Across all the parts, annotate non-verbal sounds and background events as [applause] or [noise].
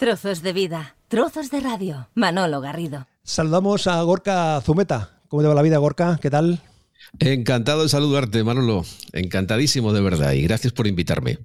Trozos de vida, trozos de radio. Manolo Garrido. Saludamos a Gorka Zumeta. ¿Cómo te va la vida, Gorka? ¿Qué tal? Encantado de saludarte, Manolo. Encantadísimo de verdad y gracias por invitarme.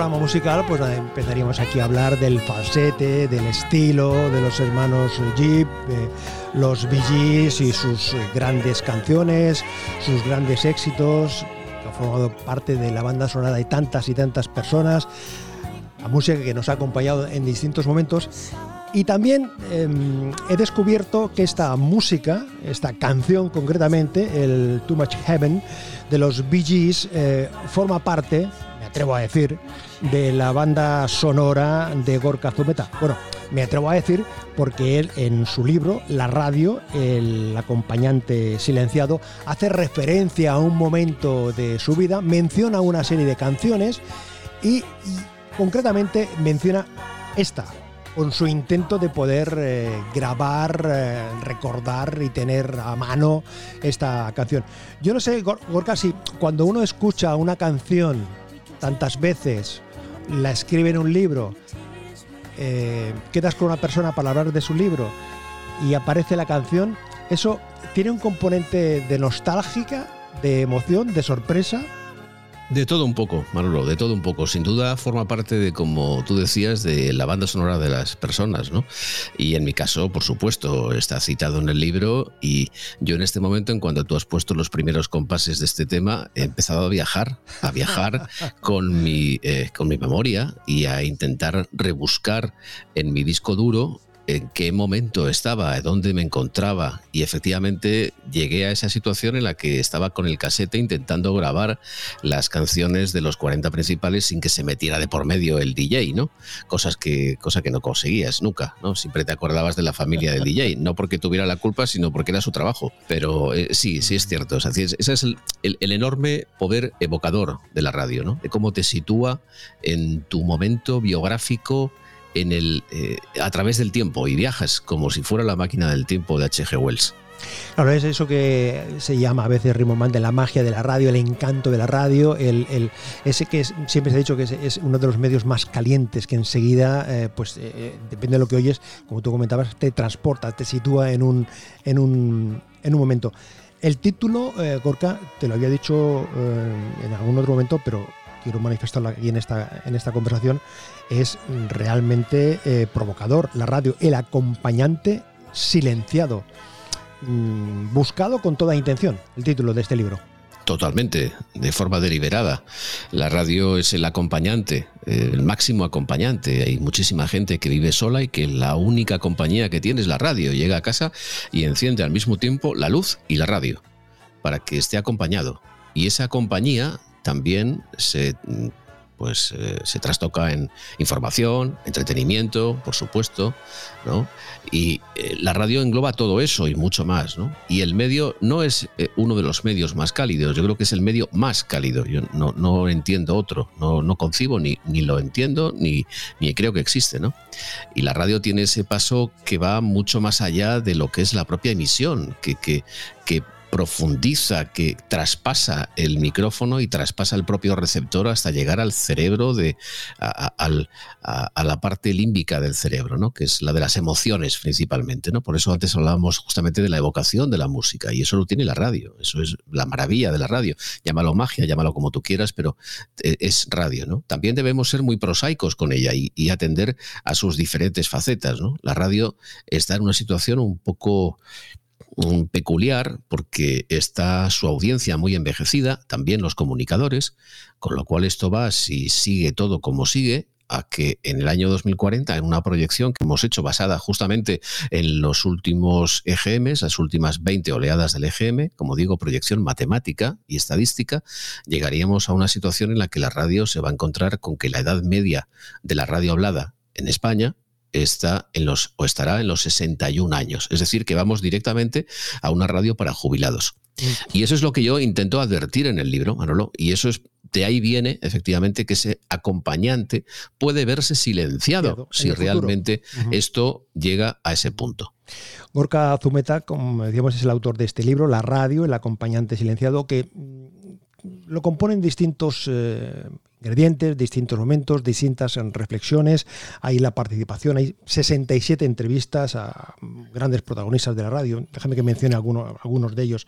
Programa musical, pues empezaríamos aquí a hablar del falsete, del estilo de los hermanos Jeep, de los Gees y sus grandes canciones, sus grandes éxitos, que han formado parte de la banda sonora de tantas y tantas personas, la música que nos ha acompañado en distintos momentos. Y también em, he descubierto que esta música, esta canción concretamente, el Too Much Heaven de los Gees, eh, forma parte atrevo a decir, de la banda sonora de Gorka Zumeta. Bueno, me atrevo a decir porque él en su libro, La radio, el acompañante silenciado, hace referencia a un momento de su vida, menciona una serie de canciones y, concretamente menciona esta, con su intento de poder eh, grabar, eh, recordar y tener a mano esta canción. Yo no sé, Gorka, si cuando uno escucha una canción tantas veces, la escribe en un libro, eh, quedas con una persona para hablar de su libro y aparece la canción, eso tiene un componente de nostálgica, de emoción, de sorpresa de todo un poco, Manolo, de todo un poco. Sin duda forma parte de, como tú decías, de la banda sonora de las personas, ¿no? Y en mi caso, por supuesto, está citado en el libro y yo en este momento, en cuanto tú has puesto los primeros compases de este tema, he empezado a viajar, a viajar [laughs] con mi, eh, con mi memoria y a intentar rebuscar en mi disco duro en qué momento estaba, dónde me encontraba y efectivamente llegué a esa situación en la que estaba con el casete intentando grabar las canciones de los 40 principales sin que se metiera de por medio el DJ, ¿no? Cosas que, cosa que no conseguías nunca, ¿no? Siempre te acordabas de la familia del DJ, no porque tuviera la culpa, sino porque era su trabajo. Pero eh, sí, sí es cierto. ese es el, el enorme poder evocador de la radio, ¿no? De cómo te sitúa en tu momento biográfico en el, eh, a través del tiempo y viajas como si fuera la máquina del tiempo de H.G. Wells. Claro, es eso que se llama a veces Rimomán de la magia de la radio, el encanto de la radio, el, ese que siempre se ha dicho que es, uno de los medios más calientes que enseguida, eh, pues eh, depende de lo que oyes, como tú comentabas, te transporta, te sitúa en un, en un, en un momento. El título, Gorka, te lo había dicho en algún otro momento, pero quiero manifestarlo aquí en esta, en esta conversación, es realmente eh, provocador. La radio, el acompañante silenciado, mm, buscado con toda intención, el título de este libro. Totalmente, de forma deliberada. La radio es el acompañante, el máximo acompañante. Hay muchísima gente que vive sola y que la única compañía que tiene es la radio. Llega a casa y enciende al mismo tiempo la luz y la radio para que esté acompañado. Y esa compañía también se pues eh, se trastoca en información, entretenimiento, por supuesto, ¿no? Y eh, la radio engloba todo eso y mucho más, ¿no? Y el medio no es eh, uno de los medios más cálidos, yo creo que es el medio más cálido. Yo no, no entiendo otro, no, no concibo ni, ni lo entiendo ni, ni creo que existe, ¿no? Y la radio tiene ese paso que va mucho más allá de lo que es la propia emisión, que, que, que profundiza, que traspasa el micrófono y traspasa el propio receptor hasta llegar al cerebro, de, a, la parte límbica del cerebro, ¿no? que es la de las emociones principalmente. ¿no? Por eso antes hablábamos justamente de la evocación de la música y eso lo tiene la radio, eso es la maravilla de la radio. Llámalo magia, llámalo como tú quieras, pero eh, es radio. ¿no? También debemos ser muy prosaicos con ella y, y atender a sus diferentes facetas. ¿no? La radio está en una situación un poco peculiar porque está su audiencia muy envejecida, también los comunicadores, con lo cual esto va, si sigue todo como sigue, a que en el año 2040, en una proyección que hemos hecho basada justamente en los últimos EGMs, las últimas 20 oleadas del EGM, como digo, proyección matemática y estadística, llegaríamos a una situación en la que la radio se va a encontrar con que la edad media de la radio hablada en España está en los, o estará en los 61 años. Es decir, que vamos directamente a una radio para jubilados. Y eso es lo que yo intento advertir en el libro, Manolo, y eso es de ahí viene efectivamente que ese acompañante puede verse silenciado si realmente esto llega a ese punto. Gorka Zumeta, como decíamos, es el autor de este libro, La radio, el acompañante silenciado, que lo componen distintos eh, ingredientes, distintos momentos, distintas reflexiones. Hay la participación, hay 67 entrevistas a grandes protagonistas de la radio. Déjame que mencione algunos, algunos de ellos.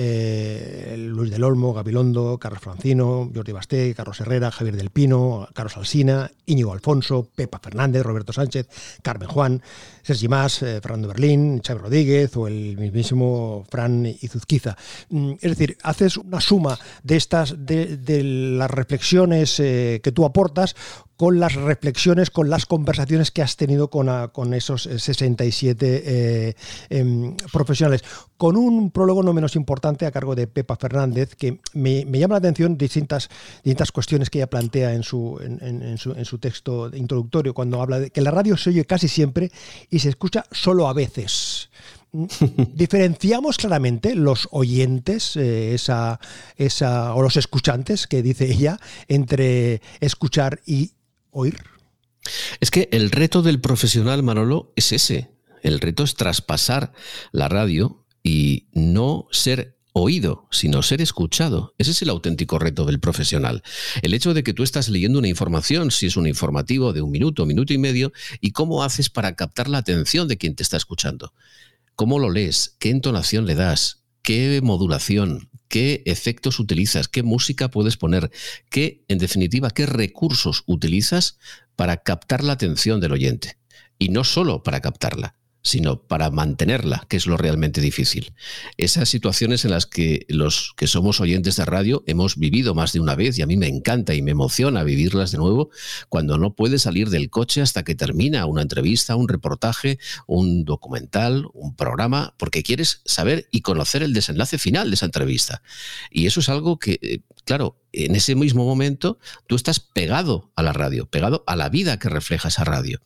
Eh, Luis del Olmo, Gabilondo, Carlos Francino, Jordi Basté, Carlos Herrera, Javier del Pino, Carlos Alsina, Íñigo Alfonso, Pepa Fernández, Roberto Sánchez, Carmen Juan, Sergi Más, eh, Fernando Berlín, Xavi Rodríguez o el mismísimo Fran Izuzquiza. Mm, es decir, haces una suma de estas, de las reflexiones eh, que tú aportas con las reflexiones, con las conversaciones que has tenido con, con esos 67 eh, em, profesionales. Con un prólogo no menos importante a cargo de Pepa Fernández, que me, llama la atención distintas, distintas cuestiones que ella plantea en su, en, su, en su texto introductorio, cuando habla de que la radio se oye casi siempre y se escucha solo a veces. [laughs] diferenciamos claramente los oyentes, eh, esa, esa, o los escuchantes, que dice ella, entre escuchar y oír. Es que el reto del profesional, Manolo, es ese. El reto es traspasar la radio y no ser oído, sino ser escuchado. Ese es el auténtico reto del profesional. El hecho de que tú estás leyendo una información, si es un informativo de un minuto, minuto y medio, y cómo haces para captar la atención de quien te está escuchando. ¿Cómo lo lees? ¿Qué entonación le das? ¿Qué modulación? ¿Qué efectos utilizas? ¿Qué música puedes poner? ¿Qué, en definitiva, qué recursos utilizas para captar la atención del oyente? Y no solo para captarla, sino para mantenerla, que es lo realmente difícil. Esas situaciones en las que los que somos oyentes de radio hemos vivido más de una vez y a mí me encanta y me emociona vivirlas de nuevo, cuando no puedes salir del coche hasta que termina una entrevista, un reportaje, un documental, un programa, porque quieres saber y conocer el desenlace final de esa entrevista. Y eso es algo que, eh, claro, en ese mismo momento tú estás pegado a la radio, pegado a la vida que refleja esa radio.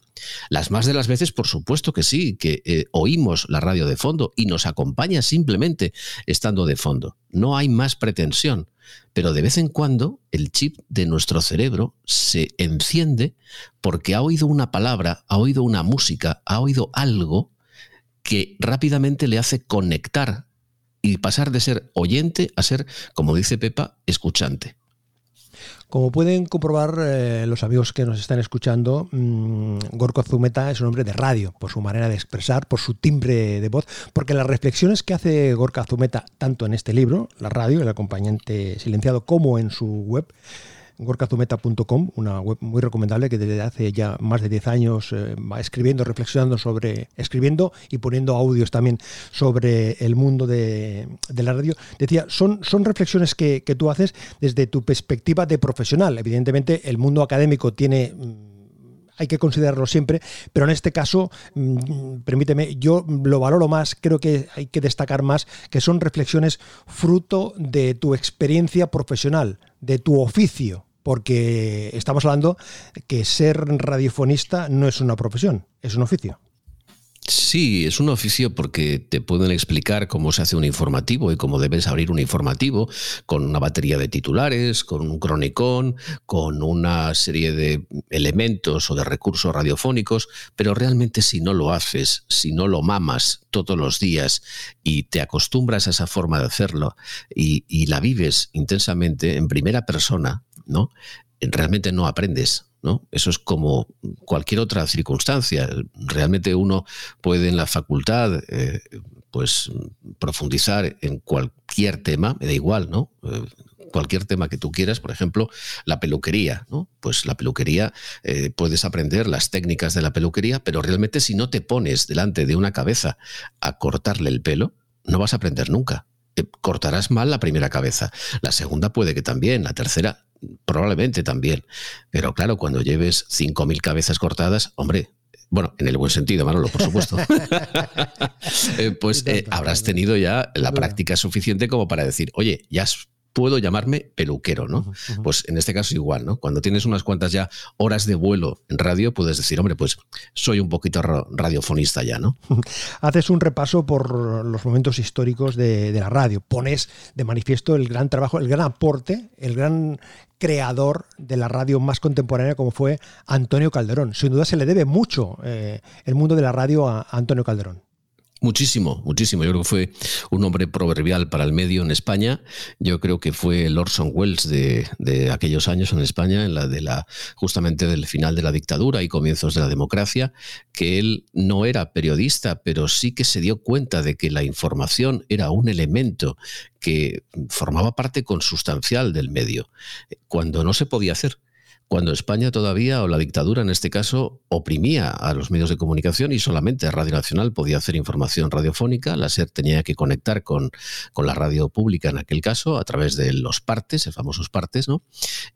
Las más de las veces, por supuesto que sí, que eh, oímos la radio de fondo y nos acompaña simplemente estando de fondo. No hay más pretensión. Pero de vez en cuando el chip de nuestro cerebro se enciende porque ha oído una palabra, ha oído una música, ha oído algo que rápidamente le hace conectar y pasar de ser oyente a ser, como dice Pepa, escuchante. Como pueden comprobar eh, los amigos que nos están escuchando, mm, Gorko Zumeta es un hombre de radio, por su manera de expresar, por su timbre de voz, porque las reflexiones que hace Gorka Zumeta, tanto en este libro, la radio, el acompañante silenciado, como en su web, gorkazumeta.com, una web muy recomendable que desde hace ya más de 10 años eh, va escribiendo, reflexionando sobre, escribiendo y poniendo audios también sobre el mundo de, la radio. Decía, son, son reflexiones que, tú haces desde tu perspectiva de profesional. Evidentemente, el mundo académico tiene mm, hay que considerarlo siempre, pero en este caso, mm, permíteme, yo lo valoro más, creo que hay que destacar más que son reflexiones fruto de tu experiencia profesional, de tu oficio, porque estamos hablando que ser radiofonista no es una profesión, es un oficio. Sí, es un oficio porque te pueden explicar cómo se hace un informativo y cómo debes abrir un informativo con una batería de titulares, con un cronicón, con una serie de elementos o de recursos radiofónicos, pero realmente si no lo haces, si no lo mamas todos los días y te acostumbras a esa forma de hacerlo y, y la vives intensamente en primera persona, ¿no? Realmente no aprendes ¿no? Eso es como cualquier otra circunstancia. Realmente uno puede en la facultad eh, pues profundizar en cualquier tema, me da igual, ¿no? Eh, cualquier tema que tú quieras, por ejemplo, la peluquería, ¿no? Pues la peluquería, eh, puedes aprender las técnicas de la peluquería, pero realmente si no te pones delante de una cabeza a cortarle el pelo, no vas a aprender nunca. Cortarás mal la primera cabeza, la segunda puede que también, la tercera probablemente también. Pero claro, cuando lleves 5.000 cabezas cortadas, hombre, bueno, en el buen sentido, Manolo, por supuesto, [laughs] eh, pues eh, habrás tenido ya la práctica suficiente como para decir, oye, ya puedo llamarme peluquero, ¿no? Pues en este caso igual, ¿no? Cuando tienes unas cuantas ya horas de vuelo en radio, puedes decir, hombre, pues soy un poquito radiofonista ya, ¿no? Haces un repaso por los momentos históricos de, de la radio, pones de manifiesto el gran trabajo, el gran aporte, el gran creador de la radio más contemporánea como fue Antonio Calderón. Sin duda se le debe mucho eh, el mundo de la radio a Antonio Calderón. Muchísimo, muchísimo. Yo creo que fue un hombre proverbial para el medio en España. Yo creo que fue el Orson Welles de, de, aquellos años en España, en la de la justamente del final de la dictadura y comienzos de la democracia, que él no era periodista, pero sí que se dio cuenta de que la información era un elemento que formaba parte consustancial del medio, cuando no se podía hacer cuando España todavía, o la dictadura en este caso, oprimía a los medios de comunicación y solamente Radio Nacional podía hacer información radiofónica, la SER tenía que conectar con, con la radio pública en aquel caso a través de los partes, los famosos partes, ¿no?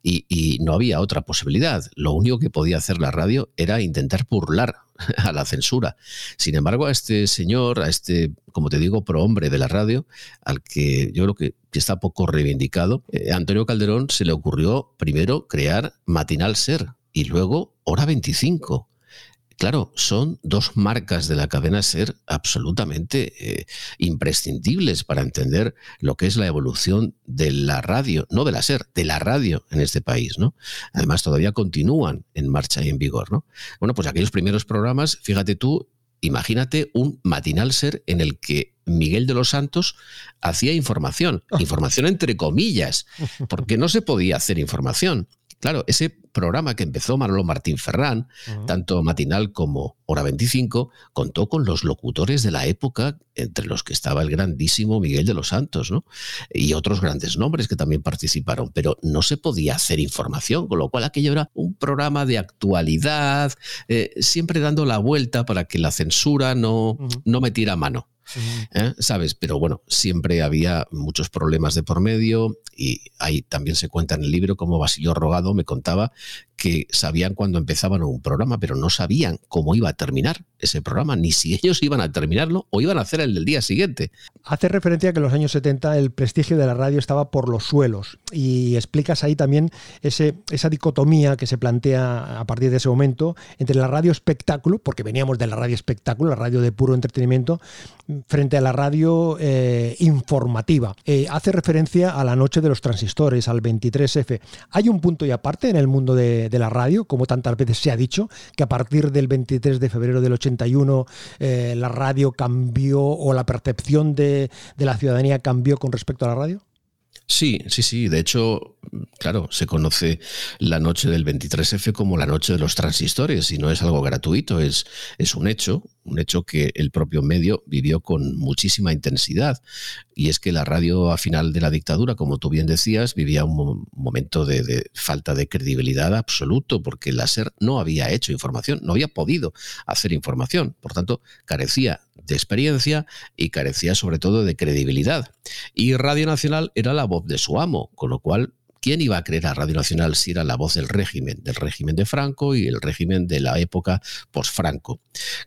Y, y no había otra posibilidad. Lo único que podía hacer la radio era intentar burlar [laughs] a la censura. Sin embargo, a este señor, a este, como te digo, prohombre de la radio, al que yo creo que está poco reivindicado, eh, Antonio Calderón se le ocurrió primero crear Matinal Ser y luego Hora 25. Claro, son dos marcas de la cadena SER absolutamente eh, imprescindibles para entender lo que es la evolución de la radio, no de la SER, de la radio en este país, ¿no? Además, todavía continúan en marcha y en vigor, ¿no? Bueno, pues aquellos primeros programas, fíjate tú, imagínate un matinal SER en el que Miguel de los Santos hacía información, información entre comillas, porque no se podía hacer información. Claro, ese programa que empezó Manolo Martín Ferrán, tanto matinal como Hora 25, contó con los locutores de la época, entre los que estaba el grandísimo Miguel de los Santos, ¿no? Y otros grandes nombres que también participaron, pero no se podía hacer información, con lo cual aquello era un programa de actualidad, eh, siempre dando la vuelta para que la censura no, no metiera mano. ¿Eh? ¿Sabes? Pero bueno, siempre había muchos problemas de por medio y ahí también se cuenta en el libro como Basilio Rogado me contaba que sabían cuándo empezaban un programa, pero no sabían cómo iba a terminar ese programa, ni si [laughs] ellos iban a terminarlo o iban a hacer el del día siguiente. Hace referencia a que en los años 70 el prestigio de la radio estaba por los suelos y explicas ahí también ese, esa dicotomía que se plantea a partir de ese momento entre la radio espectáculo, porque veníamos de la radio espectáculo, la radio de puro entretenimiento, frente a la radio eh, informativa. Eh, hace referencia a la noche de los transistores, al 23F. ¿Hay un punto y aparte en el mundo de de, la radio, como tantas veces se ha dicho, que a partir del 23 de febrero del 81 eh, la radio cambió o la percepción de, de la ciudadanía cambió con respecto a la radio? Sí, sí, sí. De hecho, claro, se conoce la noche del 23F como la noche de los transistores y no es algo gratuito, es, es un hecho, un hecho que el propio medio vivió con muchísima intensidad. Y es que la radio a final de la dictadura, como tú bien decías, vivía un momento de, falta de credibilidad absoluto, porque la SER no había hecho información, no había podido hacer información. Por tanto, carecía de experiencia y carecía sobre todo de credibilidad. Y Radio Nacional era la voz de su amo, con lo cual ¿quién iba a creer a Radio Nacional si era la voz del régimen, del régimen de Franco y el régimen de la época post-Franco?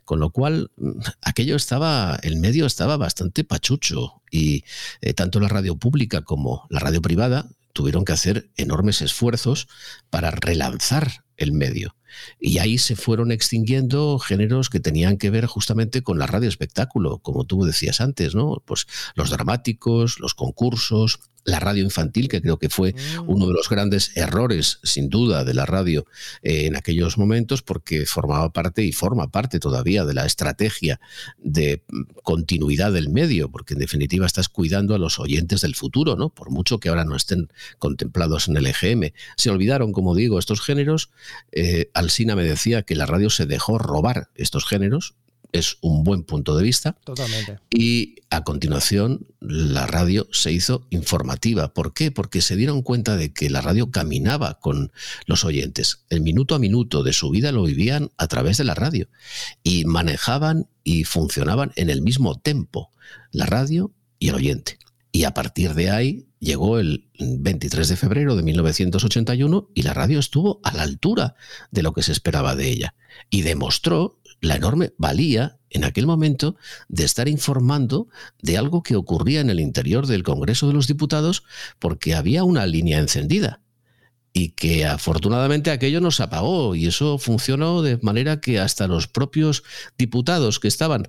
Con lo cual, mm, aquello estaba, el medio estaba bastante pachucho y eh, tanto la radio pública como la radio privada tuvieron que hacer enormes esfuerzos para relanzar el medio. Y ahí se fueron extinguiendo géneros que tenían que ver justamente con la radio espectáculo, como tú decías antes, ¿no? Pues los dramáticos, los concursos, la radio infantil, que creo que fue mm. uno de los grandes errores, sin duda, de la radio eh, en aquellos momentos, porque formaba parte y forma parte todavía de la estrategia de mm, continuidad del medio, porque en definitiva estás cuidando a los oyentes del futuro, ¿no? Por mucho que ahora no estén contemplados en el EGM. Se olvidaron, como digo, estos géneros. Eh, Alsina me decía que la radio se dejó robar estos géneros es un buen punto de vista. Totalmente. Y a continuación la radio se hizo informativa. ¿Por qué? Porque se dieron cuenta de que la radio caminaba con los oyentes. El minuto a minuto de su vida lo vivían a través de la radio y manejaban y funcionaban en el mismo tempo, la radio y el oyente. Y a partir de ahí llegó el 23 de febrero de 1981 y la radio estuvo a la altura de lo que se esperaba de ella. Y demostró la enorme valía en aquel momento de estar informando de algo que ocurría en el interior del Congreso de los Diputados porque había una línea encendida y que afortunadamente aquello nos apagó y eso funcionó de manera que hasta los propios diputados que estaban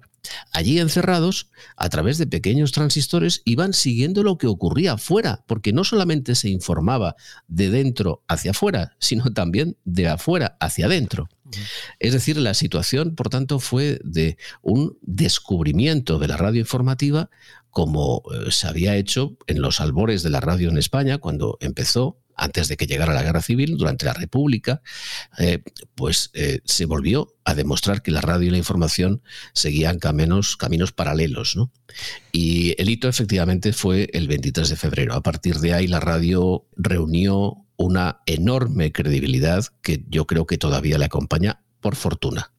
allí encerrados, a través de pequeños transistores, iban siguiendo lo que ocurría afuera, porque no solamente se informaba de dentro hacia afuera, sino también de afuera hacia adentro. Es decir, la situación, por tanto, fue de un descubrimiento de la radio informativa como eh, se había hecho en los albores de la radio en España cuando empezó antes de que llegara la guerra civil, durante la República, eh, pues eh, se volvió a demostrar que la radio y la información seguían caminos, caminos paralelos. Y el hito efectivamente fue el 23 de febrero. A partir de ahí la radio reunió una enorme credibilidad que yo creo que todavía le acompaña por fortuna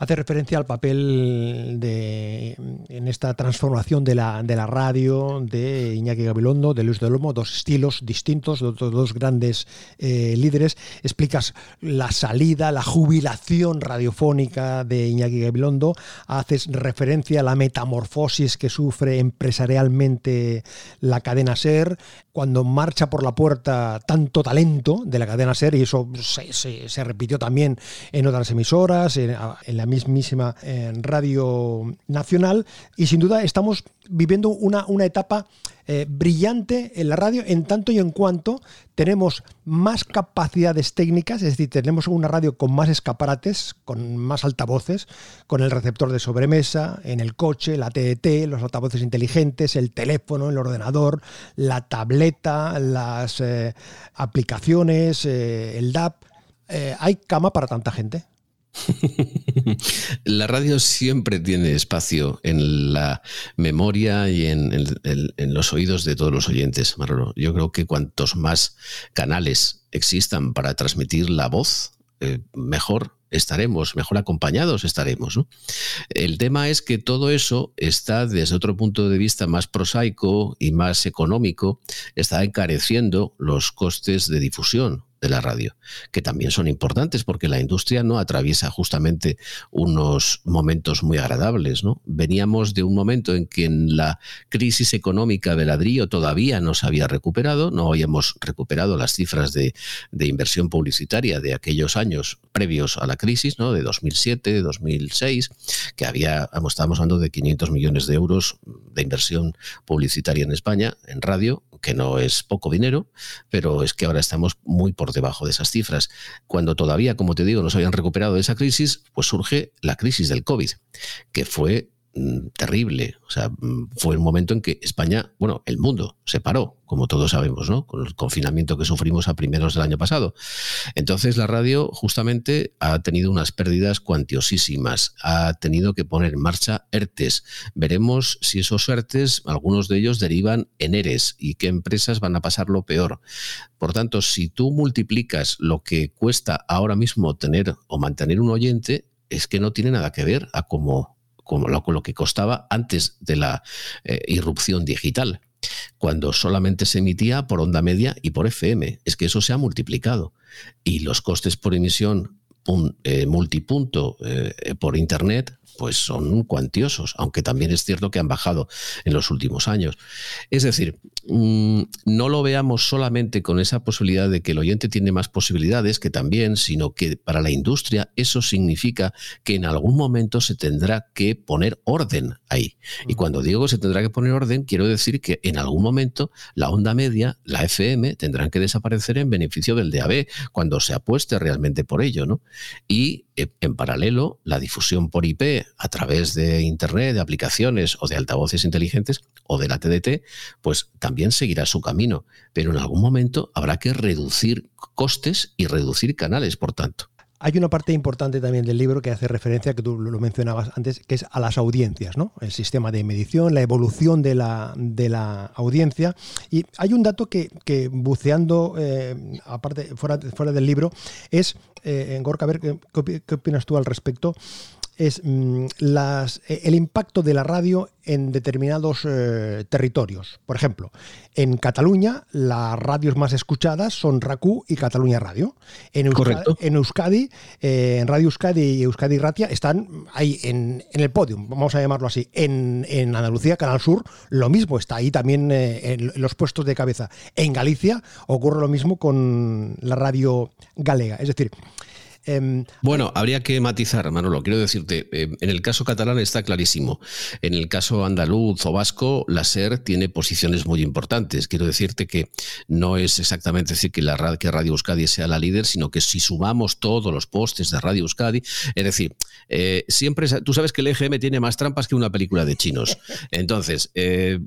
hace referencia al papel de, en esta transformación de la, de la radio de Iñaki Gabilondo, de Luis de Lomo, dos estilos distintos, dos, dos grandes eh, líderes. Explicas la salida, la jubilación radiofónica de Iñaki Gabilondo, haces referencia a la metamorfosis que sufre empresarialmente la cadena SER, cuando marcha por la puerta tanto talento de la cadena SER, y eso se, se, repitió también en otras emisoras, en, en la mismísima eh, Radio Nacional y sin duda estamos viviendo una, una etapa eh, brillante en la radio en tanto y en cuanto tenemos más capacidades técnicas, es decir, tenemos una radio con más escaparates, con más altavoces, con el receptor de sobremesa, en el coche, la TET, los altavoces inteligentes, el teléfono, el ordenador, la tableta, las eh, aplicaciones, el DAP. ¿Hay cama para tanta gente? [laughs] la radio siempre tiene espacio en la memoria y en, los oídos de todos los oyentes, Yo creo que cuantos más canales existan para transmitir la voz, eh, mejor estaremos, mejor acompañados estaremos. El tema es que todo eso está desde otro punto de vista más prosaico y más económico, está encareciendo los costes de difusión de la radio, que también son importantes porque la industria no atraviesa justamente unos momentos muy agradables. ¿no? Veníamos de un momento en que en la crisis económica de ladrillo todavía no se había recuperado, no habíamos recuperado las cifras de, de inversión publicitaria de aquellos años previos a la crisis, ¿no? de 2007, de 2006, que había, estábamos hablando de 500 millones de euros de inversión publicitaria en España, en radio, que no es poco dinero, pero es que ahora estamos muy por debajo de esas cifras. Cuando todavía, como te digo, no se habían recuperado de esa crisis, pues surge la crisis del COVID, que fue terrible. O sea, mm, fue un momento en que España, bueno, el mundo se paró, como todos sabemos, ¿no? Con el confinamiento que sufrimos a primeros del año pasado. Entonces la radio justamente ha tenido unas pérdidas cuantiosísimas, ha tenido que poner en marcha ERTES. Veremos si esos ERTES, algunos de ellos derivan en ERES y qué empresas van a pasar lo peor. Por tanto, si tú multiplicas lo que cuesta ahora mismo tener o mantener un oyente, es que no tiene nada que ver a cómo como lo, que costaba antes de la eh, irrupción digital, cuando solamente se emitía por onda media y por FM. Es que eso se ha multiplicado y los costes por emisión multipunto por Internet, pues son cuantiosos, aunque también es cierto que han bajado en los últimos años. Es decir, mm, no lo veamos solamente con esa posibilidad de que el oyente tiene más posibilidades, que también, sino que para la industria eso significa que en algún momento se tendrá que poner orden ahí. Y cuando digo se tendrá que poner orden, quiero decir que en algún momento la onda media, la FM, tendrán que desaparecer en beneficio del DAB, cuando se apueste realmente por ello, ¿no? Y eh, en paralelo, la difusión por IP a través de Internet, de aplicaciones o de altavoces inteligentes o de la TDT, pues también seguirá su camino. Pero en algún momento habrá que reducir costes y reducir canales, por tanto. Hay una parte importante también del libro que hace referencia, que tú lo mencionabas antes, que es a las audiencias, ¿no? El sistema de medición, la evolución de la, de la audiencia. Y hay un dato que, buceando, eh, aparte, fuera, fuera del libro, es, eh, Gorka, a ver, ¿qué, ¿qué, opinas tú al respecto? Es mm, las, e, el impacto de la radio en determinados eh, territorios. Por ejemplo, en Cataluña las radios más escuchadas son RACU y Cataluña Radio. En Euskadi, en, Euskadi eh, en Radio Euskadi y Euskadi Ratia están ahí en, el podio, vamos a llamarlo así. En, Andalucía, Canal Sur, lo mismo, está ahí también eh, en los puestos de cabeza. En Galicia ocurre lo mismo con la radio galega. Es decir, Em, bueno, habría que matizar, Manolo. Quiero decirte, em, en el caso catalán está clarísimo. En el caso andaluz o vasco, la SER tiene posiciones muy importantes. Quiero decirte que no es exactamente decir que, la, que Radio Euskadi sea la líder, sino que si sumamos todos los postes de Radio Euskadi, es decir, eh, siempre, tú sabes que el EGM tiene más trampas que una película de chinos. Entonces, eh,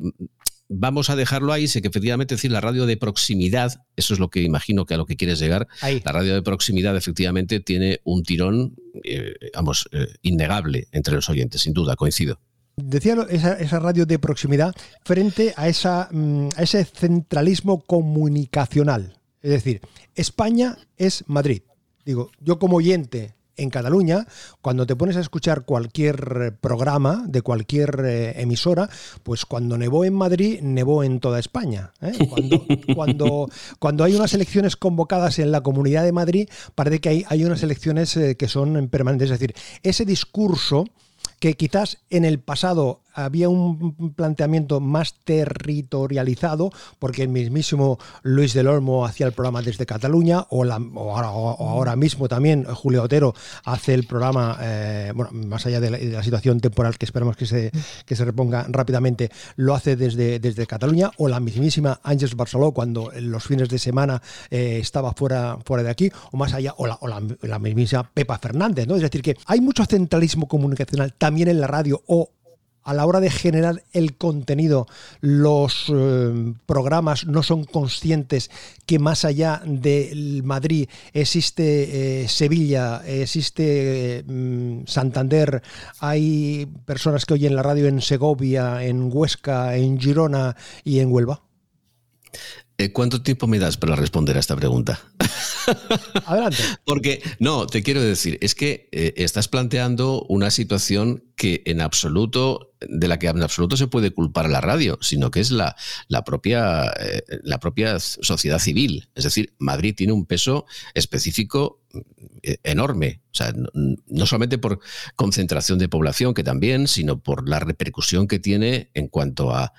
vamos a dejarlo ahí. Sé que efectivamente decir la radio de proximidad, eso es lo que imagino que a lo que quieres llegar. La radio de proximidad efectivamente tiene un tirón, eh, vamos, eh, innegable entre los oyentes, sin duda, coincido. Decía esa, radio de proximidad frente a, esa, mm, a ese centralismo comunicacional. Es decir, España es Madrid. Digo, yo como oyente en Cataluña, cuando te pones a escuchar cualquier programa de cualquier eh, emisora, pues cuando nevó en Madrid, nevó en toda España. ¿eh? [laughs] Cuando, cuando, hay unas elecciones convocadas en la Comunidad de Madrid, parece que hay, hay unas elecciones eh, que son permanentes. Es decir, ese discurso que quizás en el pasado había un planteamiento más territorializado, porque el mismísimo Luis del Olmo hacía el programa desde Cataluña, o, ahora, mismo también Julio Otero hace el programa, eh, bueno, más allá de la, situación temporal que esperamos que se, que se reponga rápidamente, lo hace desde, desde Cataluña, o la mismísima Ángeles Barceló cuando los fines de semana eh, estaba fuera, fuera de aquí, o más allá, o la, o la mismísima Pepa Fernández, ¿no? Es decir, que hay mucho centralismo comunicacional también en la radio, o a la hora de generar el contenido, los eh, programas no son conscientes que más allá de Madrid existe eh, Sevilla, existe mm, Santander, hay personas que oyen la radio en Segovia, en Huesca, en Girona y en Huelva? Eh, ¿Cuánto tiempo me das para responder a esta pregunta? [laughs] Adelante. Porque, no, te quiero decir, es que estás planteando una situación que en absoluto de la que en absoluto se puede culpar a la radio, sino que es la, la, propia, eh, la propia sociedad civil. Es decir, Madrid tiene un peso específico eh, enorme. O sea, no, solamente por concentración de población, que también, sino por la repercusión que tiene en cuanto a,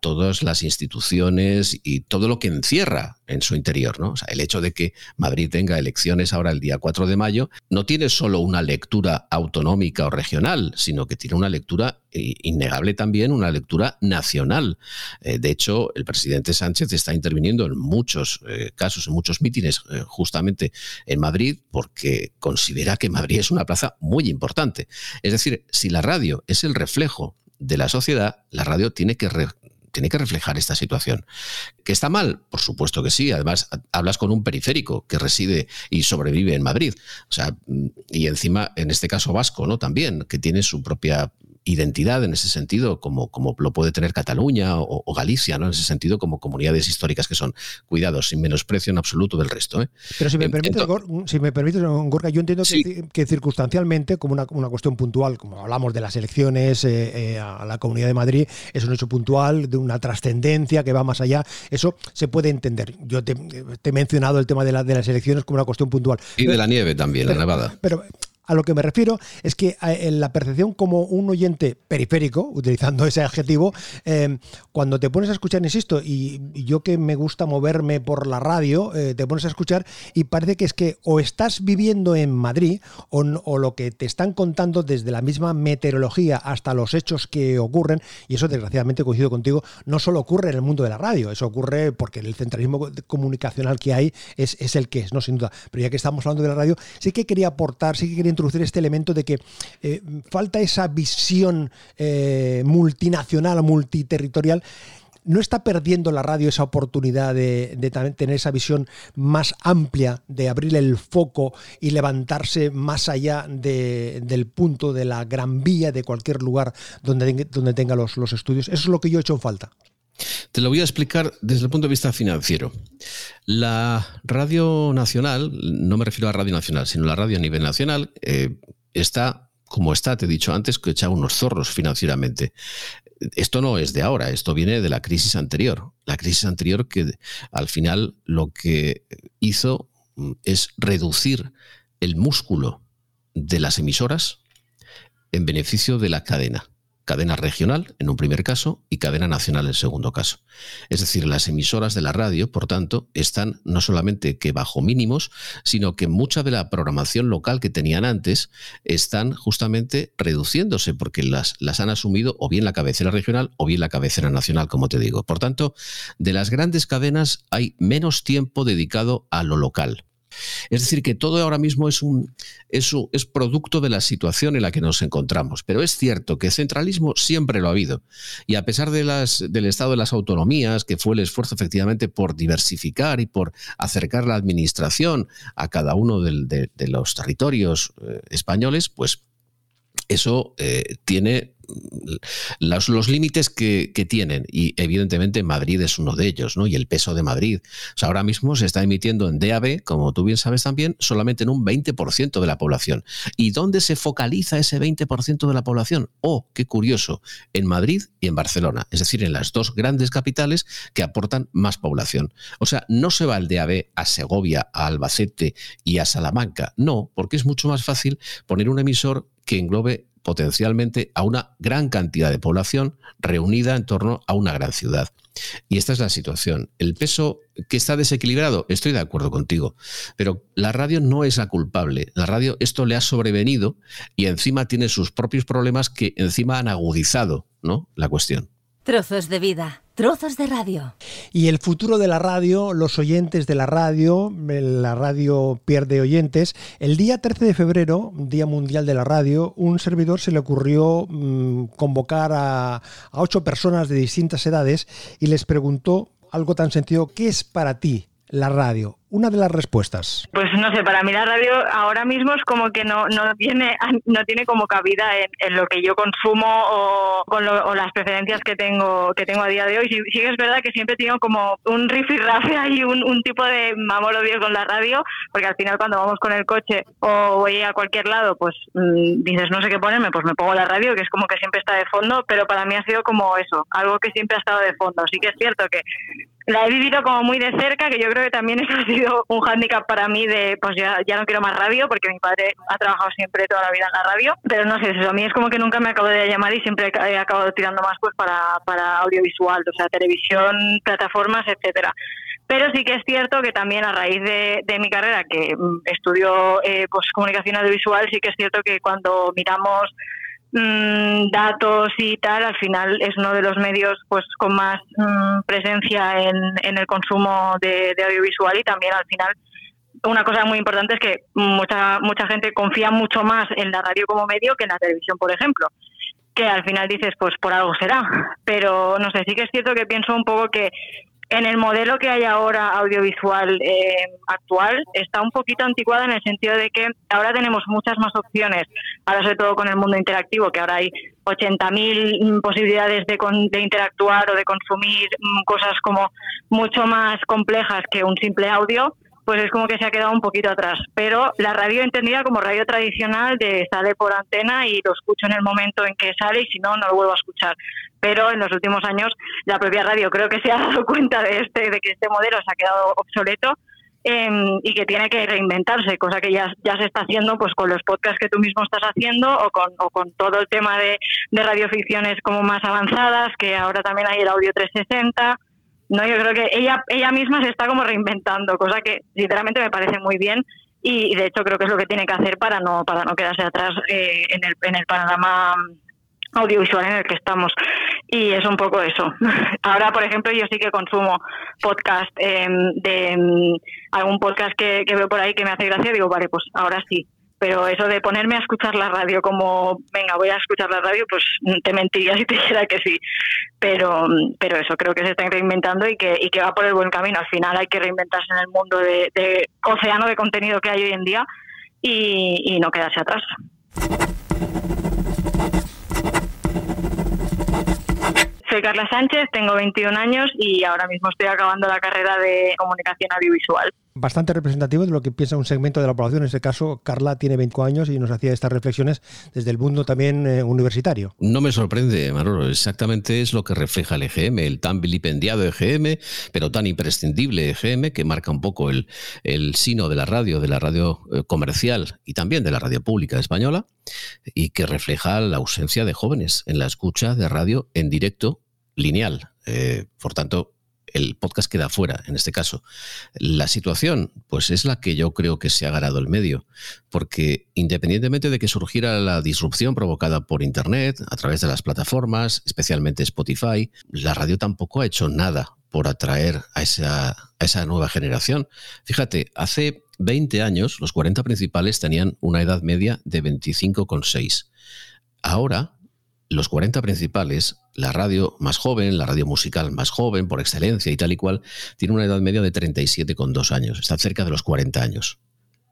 todas las instituciones y todo lo que encierra en su interior. ¿no? O sea, el hecho de que Madrid tenga elecciones ahora el día 4 de mayo no tiene solo una lectura autonómica o regional, sino que tiene una lectura eh, innegable también, una lectura nacional. Eh, de hecho, el presidente Sánchez está interviniendo en muchos eh, casos, en muchos mítines, justamente en Madrid, porque considera que Madrid es una plaza muy importante. Es decir, si la radio es el reflejo de la sociedad, la radio tiene que tiene que reflejar esta situación. ¿Que está mal? Por supuesto que sí. Además, hablas con un periférico que reside y sobrevive en Madrid. O sea, y encima, en este caso vasco, ¿no? También, que tiene su propia identidad en ese sentido, como, como lo puede tener Cataluña o, Galicia, ¿no? En ese sentido, como comunidades históricas que son, cuidados, sin menosprecio en absoluto del resto. ¿eh? Pero si me, permites, si me permites, Gorka, yo entiendo que, circunstancialmente, como una, una, cuestión puntual, como hablamos de las elecciones eh, eh, a la Comunidad de Madrid, es un hecho puntual, de una trascendencia que va más allá, eso se puede entender. Yo te, he mencionado el tema de, la, de las elecciones como una cuestión puntual. Y de la nieve también, la nevada. Pero a lo que me refiero es que eh, en la percepción como un oyente periférico, utilizando ese adjetivo, eh, cuando te pones a escuchar, insisto, y, yo que me gusta moverme por la radio, eh, te pones a escuchar y parece que es que o estás viviendo en Madrid o, o, lo que te están contando desde la misma meteorología hasta los hechos que ocurren, y eso desgraciadamente coincido contigo, no solo ocurre en el mundo de la radio, eso ocurre porque el centralismo comunicacional que hay es, es el que es, no sin duda. Pero ya que estamos hablando de la radio, sí que quería aportar, sí que quería introducir este elemento de que eh, falta esa visión eh, multinacional, multiterritorial ¿No está perdiendo la radio esa oportunidad de, tener esa visión más amplia, de abrir el foco y levantarse más allá del punto de la gran vía de cualquier lugar donde, donde tenga los, los estudios? Eso es lo que yo he hecho en falta. Te lo voy a explicar desde el punto de vista financiero. La Radio Nacional, no me refiero a Radio Nacional, sino la radio a nivel nacional, eh, está, como está, te he dicho antes, que echa unos zorros financieramente. Esto no es de ahora, esto viene de la crisis anterior. La crisis anterior que al final lo que hizo mm, es reducir el músculo de las emisoras en beneficio de la cadena cadena regional en un primer caso y cadena nacional en segundo caso. Es decir, las emisoras de la radio, por tanto, están no solamente que bajo mínimos, sino que mucha de la programación local que tenían antes están justamente reduciéndose porque las, las han asumido o bien la cabecera regional o bien la cabecera nacional, como te digo. Por tanto, de las grandes cadenas hay menos tiempo dedicado a lo local. Es decir, que todo ahora mismo es, un, es, es producto de la situación en la que nos encontramos. Pero es cierto que centralismo siempre lo ha habido. Y a pesar de las, del estado de las autonomías, que fue el esfuerzo efectivamente por diversificar y por acercar la administración a cada uno de, los territorios eh, españoles, pues eso eh, tiene los, los límites que, tienen, y evidentemente Madrid es uno de ellos, ¿no? Y el peso de Madrid. ahora mismo se está emitiendo en DAB, como tú bien sabes también, solamente en un 20% de la población. ¿Y dónde se focaliza ese 20% de la población? Oh, qué curioso, en Madrid y en Barcelona, es decir, en las dos grandes capitales que aportan más población. O sea, no se va el DAB a Segovia, a Albacete y a Salamanca, no, porque es mucho más fácil poner un emisor que englobe potencialmente a una gran cantidad de población reunida en torno a una gran ciudad. Y esta es la situación. El peso que está desequilibrado, estoy de acuerdo contigo, pero la radio no es la culpable. La radio esto le ha sobrevenido y encima tiene sus propios problemas que encima han agudizado ¿no? la cuestión. Trozos de vida, trozos de radio. Y el futuro de la radio, los oyentes de la radio, la radio pierde oyentes. El día 13 de febrero, Día Mundial de la Radio, un servidor se le ocurrió mm, convocar a, a ocho personas de distintas edades y les preguntó algo tan sencillo, ¿qué es para ti la radio? una de las respuestas. Pues no sé, para mí la radio ahora mismo es como que no, no, tiene, [laughs] no tiene como cabida en, lo que yo consumo o, con las preferencias que tengo, que tengo a día de hoy. Sí, es verdad que siempre tengo como un rifirrafe y un, un tipo de amor odio con la radio, porque al final cuando vamos con el coche o voy a cualquier lado, pues mm, dices no sé qué ponerme, pues me pongo la radio, que es como que siempre está de fondo, pero para mí ha sido como eso, algo que siempre ha estado de fondo. Sí que es cierto que la he vivido como muy de cerca, que yo creo que también [laughs] eso ha sido un hándicap para mí de, pues ya, ya no quiero más radio, porque mi padre ha trabajado siempre toda la vida en la radio, pero no sé, eso a mí es como que nunca me acabo de llamar y siempre he acabado tirando más pues para, para audiovisual, o sea, televisión, plataformas, etcétera. Pero sí que es cierto que también a raíz de, de mi carrera que mm, estudio eh, pues, comunicación audiovisual sí que es cierto que cuando miramos Mm, datos y tal, al final es uno de los medios pues con más mm, presencia en, en, el consumo de, audiovisual y también al final una cosa muy importante es que mucha mucha gente confía mucho más en la radio como medio que en la televisión, por ejemplo. Que al final dices, pues por algo será. Pero no sé, sí que es cierto que pienso un poco que en el modelo que hay ahora audiovisual eh, actual está un poquito anticuada en el sentido de que ahora tenemos muchas más opciones, ahora sobre todo con el mundo interactivo, que ahora hay 80.000 posibilidades de, de interactuar o de consumir mm, cosas como mucho más complejas que un simple audio pues es como que se ha quedado un poquito atrás. Pero la radio entendida como radio tradicional de sale por antena y lo escucho en el momento en que sale y si no, no lo vuelvo a escuchar. Pero en los últimos años la propia radio creo que se ha [laughs] dado cuenta de este, de que este modelo se ha quedado obsoleto em, y que tiene que reinventarse, cosa que ya, ya se está haciendo pues con los podcasts que tú mismo estás haciendo o con, o con todo el tema de, de radioficciones como más avanzadas, que ahora también hay el audio 360 no, yo creo que ella, ella misma se está como reinventando, cosa que sinceramente me parece muy bien y de hecho creo que es lo que tiene que hacer para no, para no quedarse atrás eh, en, el, en el panorama audiovisual en el que estamos y es un poco eso. [laughs] Ahora, por ejemplo, yo sí que consumo podcast em, de em, algún podcast que, veo por ahí que me hace gracia, digo, vale, pues ahora sí, pero eso de ponerme a escuchar la radio como, venga, voy a escuchar la radio, pues te mentiría si te dijera que sí. Pero, pero eso creo que se está reinventando y que, y que va por el buen camino. Al final hay que reinventarse en el mundo de, océano de contenido que hay hoy en día y no quedarse atrás. Soy Carla Sánchez, tengo 21 años y ahora mismo estoy acabando la carrera de comunicación audiovisual bastante representativo de lo que piensa un segmento de la población. En este caso, Carla tiene 25 años y nos hacía estas reflexiones desde el mundo también eh, universitario. No me sorprende, Manolo. Exactamente es lo que refleja el EGM, el tan vilipendiado EGM, pero tan imprescindible EGM que marca un poco el, el sino de la radio, de la radio eh, comercial y también de la radio pública española, y que refleja la ausencia de jóvenes en la escucha de radio en directo lineal. Eh, por tanto, el podcast queda fuera, en este caso. La situación, pues es la que yo creo que se ha ganado el medio, porque independientemente de que surgiera la disrupción provocada por Internet, a través de las plataformas, especialmente Spotify, la radio tampoco ha hecho nada por atraer a esa, a esa nueva generación. Fíjate, hace 20 años los 40 principales tenían una edad media de 25,6. Ahora, los 40 principales, la radio más joven, la radio musical más joven por excelencia y tal y cual, tiene una edad media de 37,2 años, está cerca de los 40 años.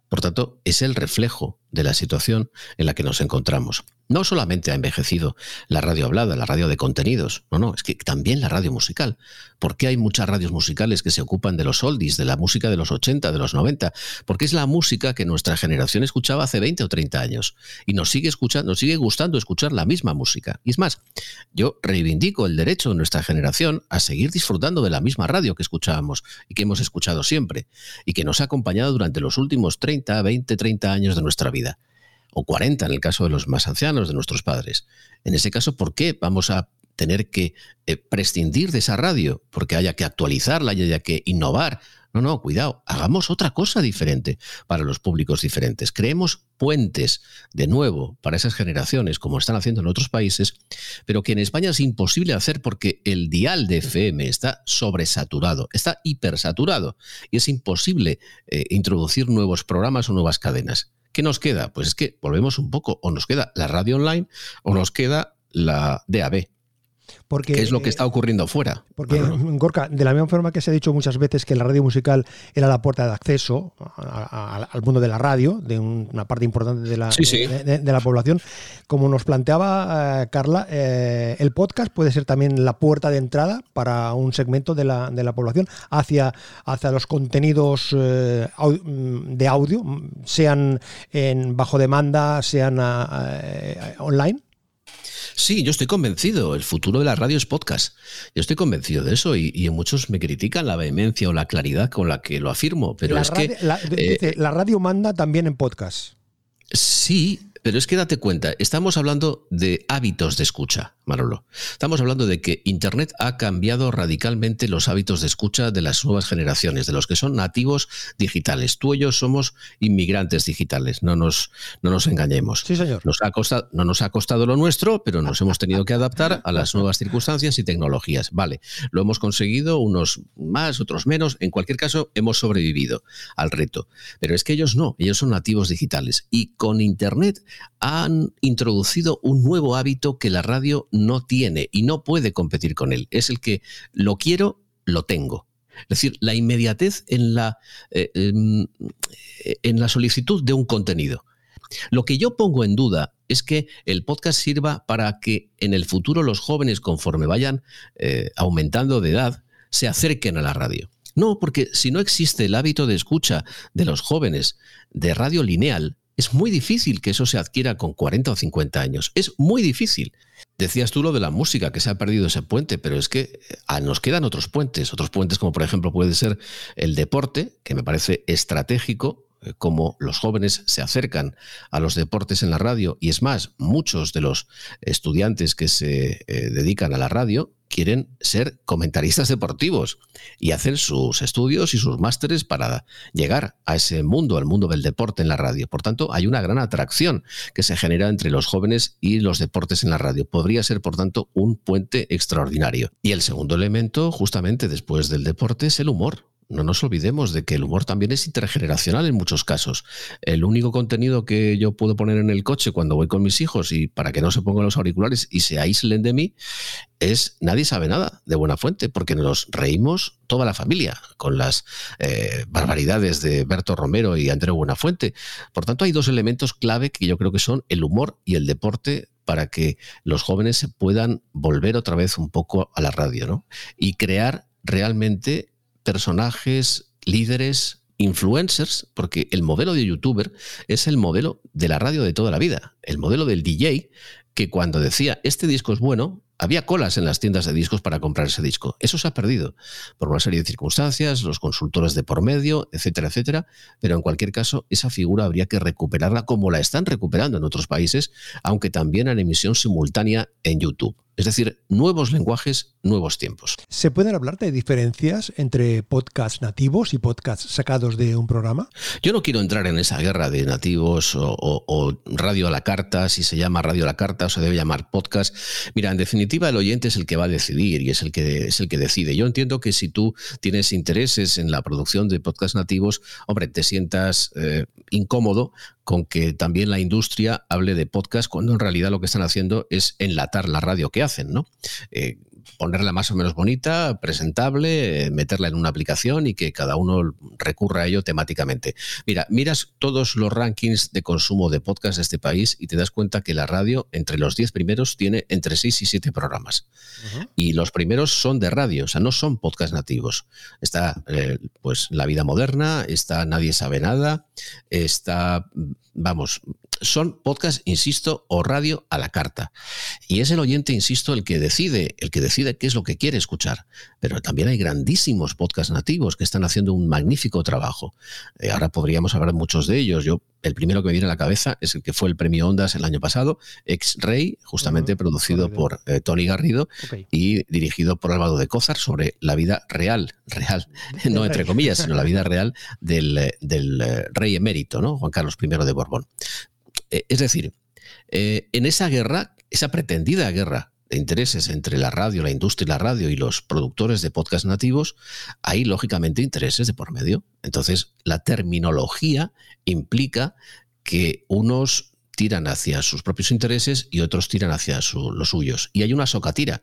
Por tanto, es el reflejo de la situación en la que nos encontramos. No solamente ha envejecido la radio hablada, la radio de contenidos, no, no, es que también la radio musical. ¿Por qué hay muchas radios musicales que se ocupan de los oldies, de la música de los 80, de los 90? Porque es la música que nuestra generación escuchaba hace 20 o 30 años y nos sigue escuchando, nos sigue gustando escuchar la misma música. Y es más, yo reivindico el derecho de nuestra generación a seguir disfrutando de la misma radio que escuchábamos y que hemos escuchado siempre y que nos ha acompañado durante los últimos 30, 20, 30 años de nuestra vida o 40 en el caso de los más ancianos, de nuestros padres. En ese caso, ¿por qué vamos a tener que eh, prescindir de esa radio? Porque haya que actualizarla y haya que innovar. No, no, cuidado, hagamos otra cosa diferente para los públicos diferentes. Creemos puentes de nuevo para esas generaciones, como están haciendo en otros países, pero que en España es imposible hacer porque el dial de FM está sobresaturado, está hipersaturado y es imposible eh, introducir nuevos programas o nuevas cadenas. ¿Qué nos queda? Pues es que volvemos un poco, o nos queda la radio online o nos queda la DAB. Porque, ¿Qué es lo que está ocurriendo fuera? Porque, Gorka, de la misma forma que se ha dicho muchas veces que la radio musical era la puerta de acceso al mundo de la radio, de una parte importante de la, De, la población, como nos planteaba eh, Carla, eh, el podcast puede ser también la puerta de entrada para un segmento de la, población hacia, hacia los contenidos eh, de audio, sean en bajo demanda, sean online. Sí, yo estoy convencido. El futuro de la radio es podcast. Yo estoy convencido de eso y, muchos me critican la vehemencia o la claridad con la que lo afirmo. Pero es que. La, eh, la radio manda también en podcast. Sí, pero es que date cuenta, estamos hablando de hábitos de escucha, Marolo. Estamos hablando de que Internet ha cambiado radicalmente los hábitos de escucha de las nuevas generaciones, de los que son nativos digitales. Tú y yo somos inmigrantes digitales, no nos, no nos engañemos. Sí, señor. Nos ha costado, no nos ha costado lo nuestro, pero nos hemos tenido que adaptar a las nuevas circunstancias y tecnologías. Vale, lo hemos conseguido, unos más, otros menos. En cualquier caso, hemos sobrevivido al reto. Pero es que ellos no, ellos son nativos digitales. Y con Internet han introducido un nuevo hábito que la radio no tiene y no puede competir con él. Es el que lo quiero, lo tengo. Es decir, la inmediatez en la, eh, en la solicitud de un contenido. Lo que yo pongo en duda es que el podcast sirva para que en el futuro los jóvenes, conforme vayan eh, aumentando de edad, se acerquen a la radio. No, porque si no existe el hábito de escucha de los jóvenes de radio lineal, es muy difícil que eso se adquiera con 40 o 50 años. Es muy difícil. Decías tú lo de la música, que se ha perdido ese puente, pero es que ah, nos quedan otros puentes, otros puentes como por ejemplo puede ser el deporte, que me parece estratégico eh, como los jóvenes se acercan a los deportes en la radio, y es más, muchos de los estudiantes que se eh, dedican a la radio quieren ser comentaristas deportivos y hacer sus estudios y sus másteres para llegar a ese mundo, al mundo del deporte en la radio. Por tanto, hay una gran atracción que se genera entre los jóvenes y los deportes en la radio. Podría ser, por tanto, un puente extraordinario. Y el segundo elemento, justamente después del deporte, es el humor no nos olvidemos de que el humor también es intergeneracional en muchos casos. El único contenido que yo puedo poner en el coche cuando voy con mis hijos y para que no se pongan los auriculares y se aíslen de mí es nadie sabe nada de buena fuente porque nos reímos toda la familia con las eh, barbaridades de Berto Romero y Andreu Buenafuente. Por tanto, hay dos elementos clave que yo creo que son el humor y el deporte para que los jóvenes se puedan volver otra vez un poco a la radio ¿no? y crear realmente personajes, líderes, influencers, porque el modelo de youtuber es el modelo de la radio de toda la vida, el modelo del DJ que cuando decía este disco es bueno, había colas en las tiendas de discos para comprar ese disco. Eso se ha perdido por una serie de circunstancias, los consultores de por medio, etcétera, etcétera. Pero en cualquier caso, esa figura habría que recuperarla como la están recuperando en otros países, aunque también en emisión simultánea en YouTube. Es decir, nuevos lenguajes, nuevos tiempos. ¿Se pueden hablar de diferencias entre podcasts nativos y podcasts sacados de un programa? Yo no quiero entrar en esa guerra de nativos o, radio a la carta, si se llama radio a la carta o se debe llamar podcast. Mira, en definitiva, el oyente es el que va a decidir y es el que, es el que decide. Yo entiendo que si tú tienes intereses en la producción de podcasts nativos, hombre, te sientas eh, incómodo con que también la industria hable de podcast cuando en realidad lo que están haciendo es enlatar la radio que hacen, ¿no? Eh, ponerla más o menos bonita, presentable, eh, meterla en una aplicación y que cada uno recurra a ello temáticamente. Mira, miras todos los rankings de consumo de podcast de este país y te das cuenta que la radio, entre los 10 primeros, tiene entre 6 y 7 programas. Y los primeros son de radio, o sea, no son podcast nativos. Está, eh, pues, La Vida Moderna, está Nadie Sabe Nada, está, vamos, son podcast, insisto, o radio a la carta. Y es el oyente, insisto, el que decide, el que decide qué es lo que quiere escuchar. Pero también hay grandísimos podcasts nativos que están haciendo un magnífico trabajo. Eh, ahora podríamos hablar muchos de ellos. Yo, el primero que me viene a la cabeza es el que fue el premio Ondas el año pasado, Ex-Rey, justamente producido por eh, Tony Garrido y dirigido por Álvaro de Cózar sobre la vida real, real, [laughs] no entre comillas, sino la vida real del, eh, del rey emérito, ¿no? Juan Carlos I de Borbón. Eh, es decir, eh, en esa guerra, esa pretendida guerra de intereses entre la radio, la industria y la radio y los productores de podcast nativos, hay lógicamente intereses de por medio. Entonces, la terminología implica que unos tiran hacia sus propios intereses y otros tiran hacia los suyos. Y hay una socatira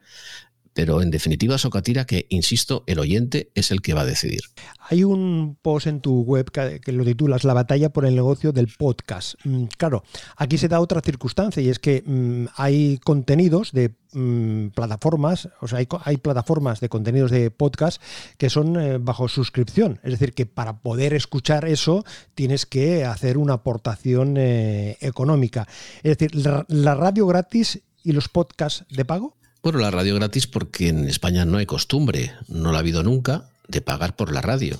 pero en definitiva Socatira que, insisto, el oyente es el que va a decidir. Hay un post en tu web que, lo titulas La batalla por el negocio del podcast. Mm, claro, aquí se da otra circunstancia y es que mm, hay contenidos de mm, plataformas, o sea, hay, plataformas de contenidos de podcast que son eh, bajo suscripción. Es decir, que para poder escuchar eso tienes que hacer una aportación eh, económica. Es decir, la radio gratis y los podcasts de pago. Bueno, la radio gratis porque en España no hay costumbre, no la ha habido nunca, de pagar por la radio.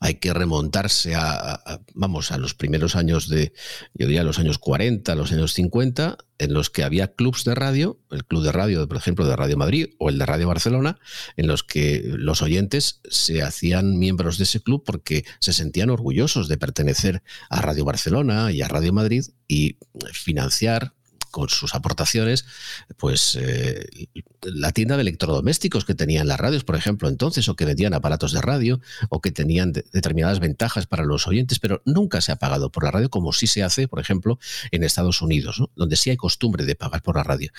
Hay que remontarse a, vamos, a los primeros años de, yo diría los años 40, los años 50, en los que había clubs de radio, el club de radio, por ejemplo, de Radio Madrid o el de Radio Barcelona, en los que los oyentes se hacían miembros de ese club porque se sentían orgullosos de pertenecer a Radio Barcelona y a Radio Madrid y financiar con sus aportaciones, pues eh, la tienda de electrodomésticos que tenían las radios, por ejemplo, entonces, o que vendían aparatos de radio, o que tenían determinadas ventajas para los oyentes, pero nunca se ha pagado por la radio como sí se hace, por ejemplo, en Estados Unidos, donde sí hay costumbre de pagar por la radio.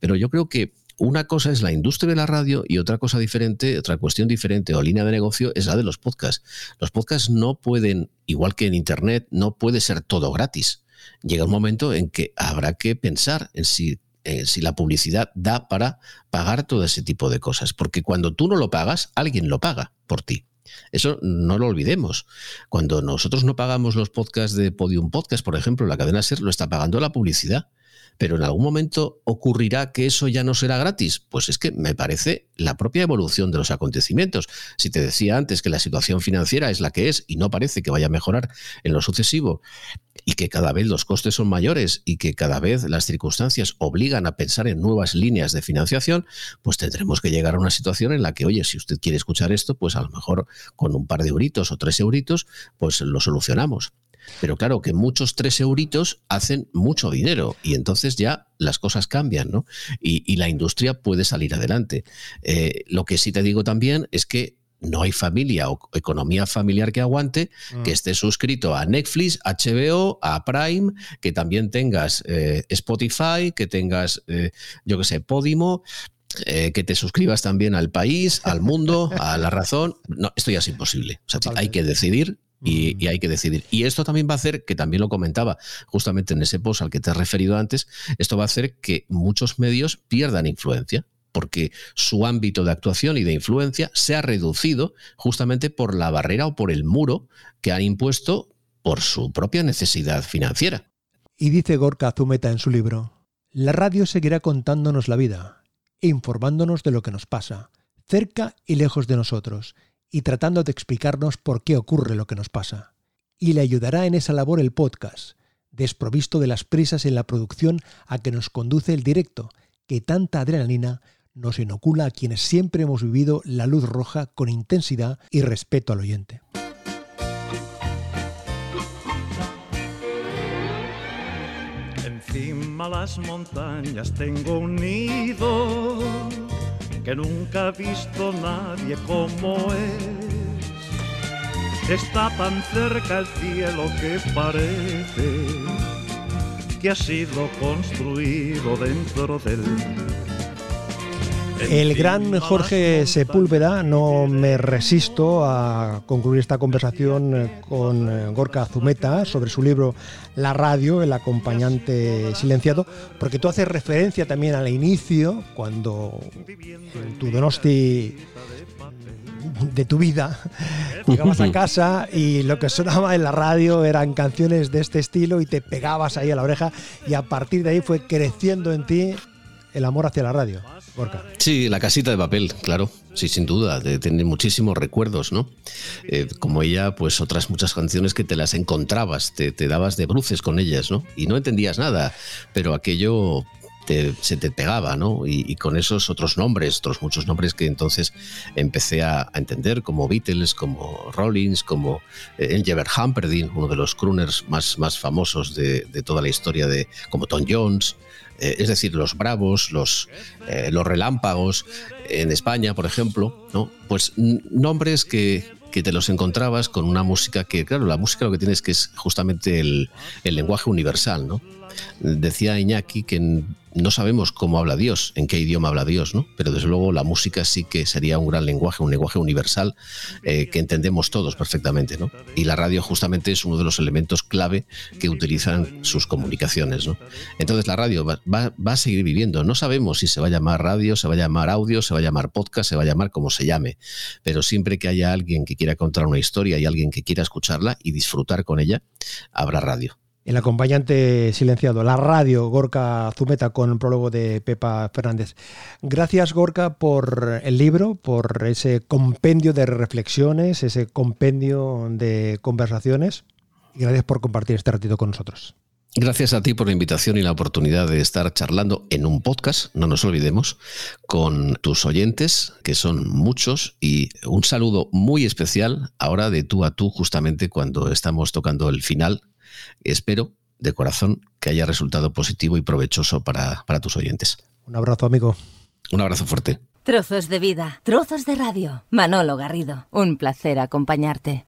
Pero yo creo que una cosa es la industria de la radio y otra cosa diferente, otra cuestión diferente o línea de negocio es la de los podcasts. Los podcasts no pueden, igual que en Internet, no puede ser todo gratis. Llega un momento en que habrá que pensar en si si la publicidad da para pagar todo ese tipo de cosas. Porque cuando tú no lo pagas, alguien lo paga por ti. Eso no lo olvidemos. Cuando nosotros no pagamos los podcasts de Podium Podcast, por ejemplo, la cadena SER lo está pagando la publicidad. Pero en algún momento ocurrirá que eso ya no será gratis. Pues es que me parece la propia evolución de los acontecimientos. Si te decía antes que la situación financiera es la que es y no parece que vaya a mejorar en lo sucesivo y que cada vez los costes son mayores y que cada vez las circunstancias obligan a pensar en nuevas líneas de financiación, pues tendremos que llegar a una situación en la que, oye, si usted quiere escuchar esto, pues a lo mejor con un par de euritos o tres euritos, pues lo solucionamos. Pero claro que muchos tres euritos hacen mucho dinero y entonces ya las cosas cambian, ¿no? Y, la industria puede salir adelante. Eh, lo que sí te digo también es que no hay familia o economía familiar que aguante, que mm. esté suscrito a Netflix, HBO, a Prime, que también tengas eh, Spotify, que tengas, eh, yo qué sé, Podimo. Eh, que te suscribas también al país, al mundo, [laughs] a la razón. No, esto ya es imposible. O sea, hay que decidir y, mm. y, hay que decidir. Y esto también va a hacer, que también lo comentaba justamente en ese post al que te has referido antes, esto va a hacer que muchos medios pierdan influencia porque su ámbito de actuación y de influencia se ha reducido justamente por la barrera o por el muro que han impuesto por su propia necesidad financiera. Y dice Gorka Azumeta en su libro, la radio seguirá contándonos la vida, informándonos de lo que nos pasa, cerca y lejos de nosotros, y tratando de explicarnos por qué ocurre lo que nos pasa. Y le ayudará en esa labor el podcast, desprovisto de las prisas en la producción a que nos conduce el directo, que tanta adrenalina nos inocula a quienes siempre hemos vivido la luz roja con intensidad y respeto al oyente. Encima las montañas tengo un nido que nunca ha visto nadie como es. Está tan cerca el cielo que parece que ha sido construido dentro del el gran Jorge Sepúlveda, no me resisto a concluir esta conversación eh, con eh, Gorka Zumeta sobre su libro La radio, el acompañante silenciado, porque tú haces referencia también al inicio, cuando tu Donosti de tu vida, [laughs] llegabas a casa y lo que sonaba en la radio eran canciones de este estilo y te pegabas ahí a la oreja y a partir de ahí fue creciendo en ti el amor hacia la radio. Sí, la casita de papel, claro. Sí, sin duda, de tener muchísimos recuerdos, ¿no? Eh, como ella, pues otras muchas canciones que te las encontrabas, te, dabas de bruces con ellas, ¿no? Y no entendías nada, pero aquello se te pegaba, ¿no? Y, con esos otros nombres, otros muchos nombres que entonces empecé a, entender, como Beatles, como Rollins, como eh, Engelbert Humperdinck, uno de los crooners más, más famosos de, de toda la historia, de, como Tom Jones, eh, es decir, los bravos, los, eh, los relámpagos, en España, por ejemplo, ¿no? pues nombres que, que te los encontrabas con una música que, claro, la música lo que tienes que es justamente el, el lenguaje universal, ¿no? Decía Iñaki que no sabemos cómo habla Dios, en qué idioma habla Dios, ¿no? Pero desde luego la música sí que sería un gran lenguaje, un lenguaje universal eh, que entendemos todos perfectamente, ¿no? Y la radio justamente es uno de los elementos clave que utilizan sus comunicaciones, ¿no? Entonces la radio va, va, a seguir viviendo. No sabemos si se va a llamar radio, se va a llamar audio, se va a llamar podcast, se va a llamar como se llame. Pero siempre que haya alguien que quiera contar una historia y alguien que quiera escucharla y disfrutar con ella, habrá radio el acompañante silenciado, la radio Gorka Zumeta con el prólogo de Pepa Fernández. Gracias Gorka por el libro, por ese compendio de reflexiones, ese compendio de conversaciones y gracias por compartir este ratito con nosotros. Gracias a ti por la invitación y la oportunidad de estar charlando en un podcast, no nos olvidemos, con tus oyentes, que son muchos, y un saludo muy especial ahora de tú a tú, justamente cuando estamos tocando el final Espero de corazón que haya resultado positivo y provechoso para, para tus oyentes. Un abrazo, amigo. Un abrazo fuerte. Trozos de vida, trozos de radio. Manolo Garrido, un placer acompañarte.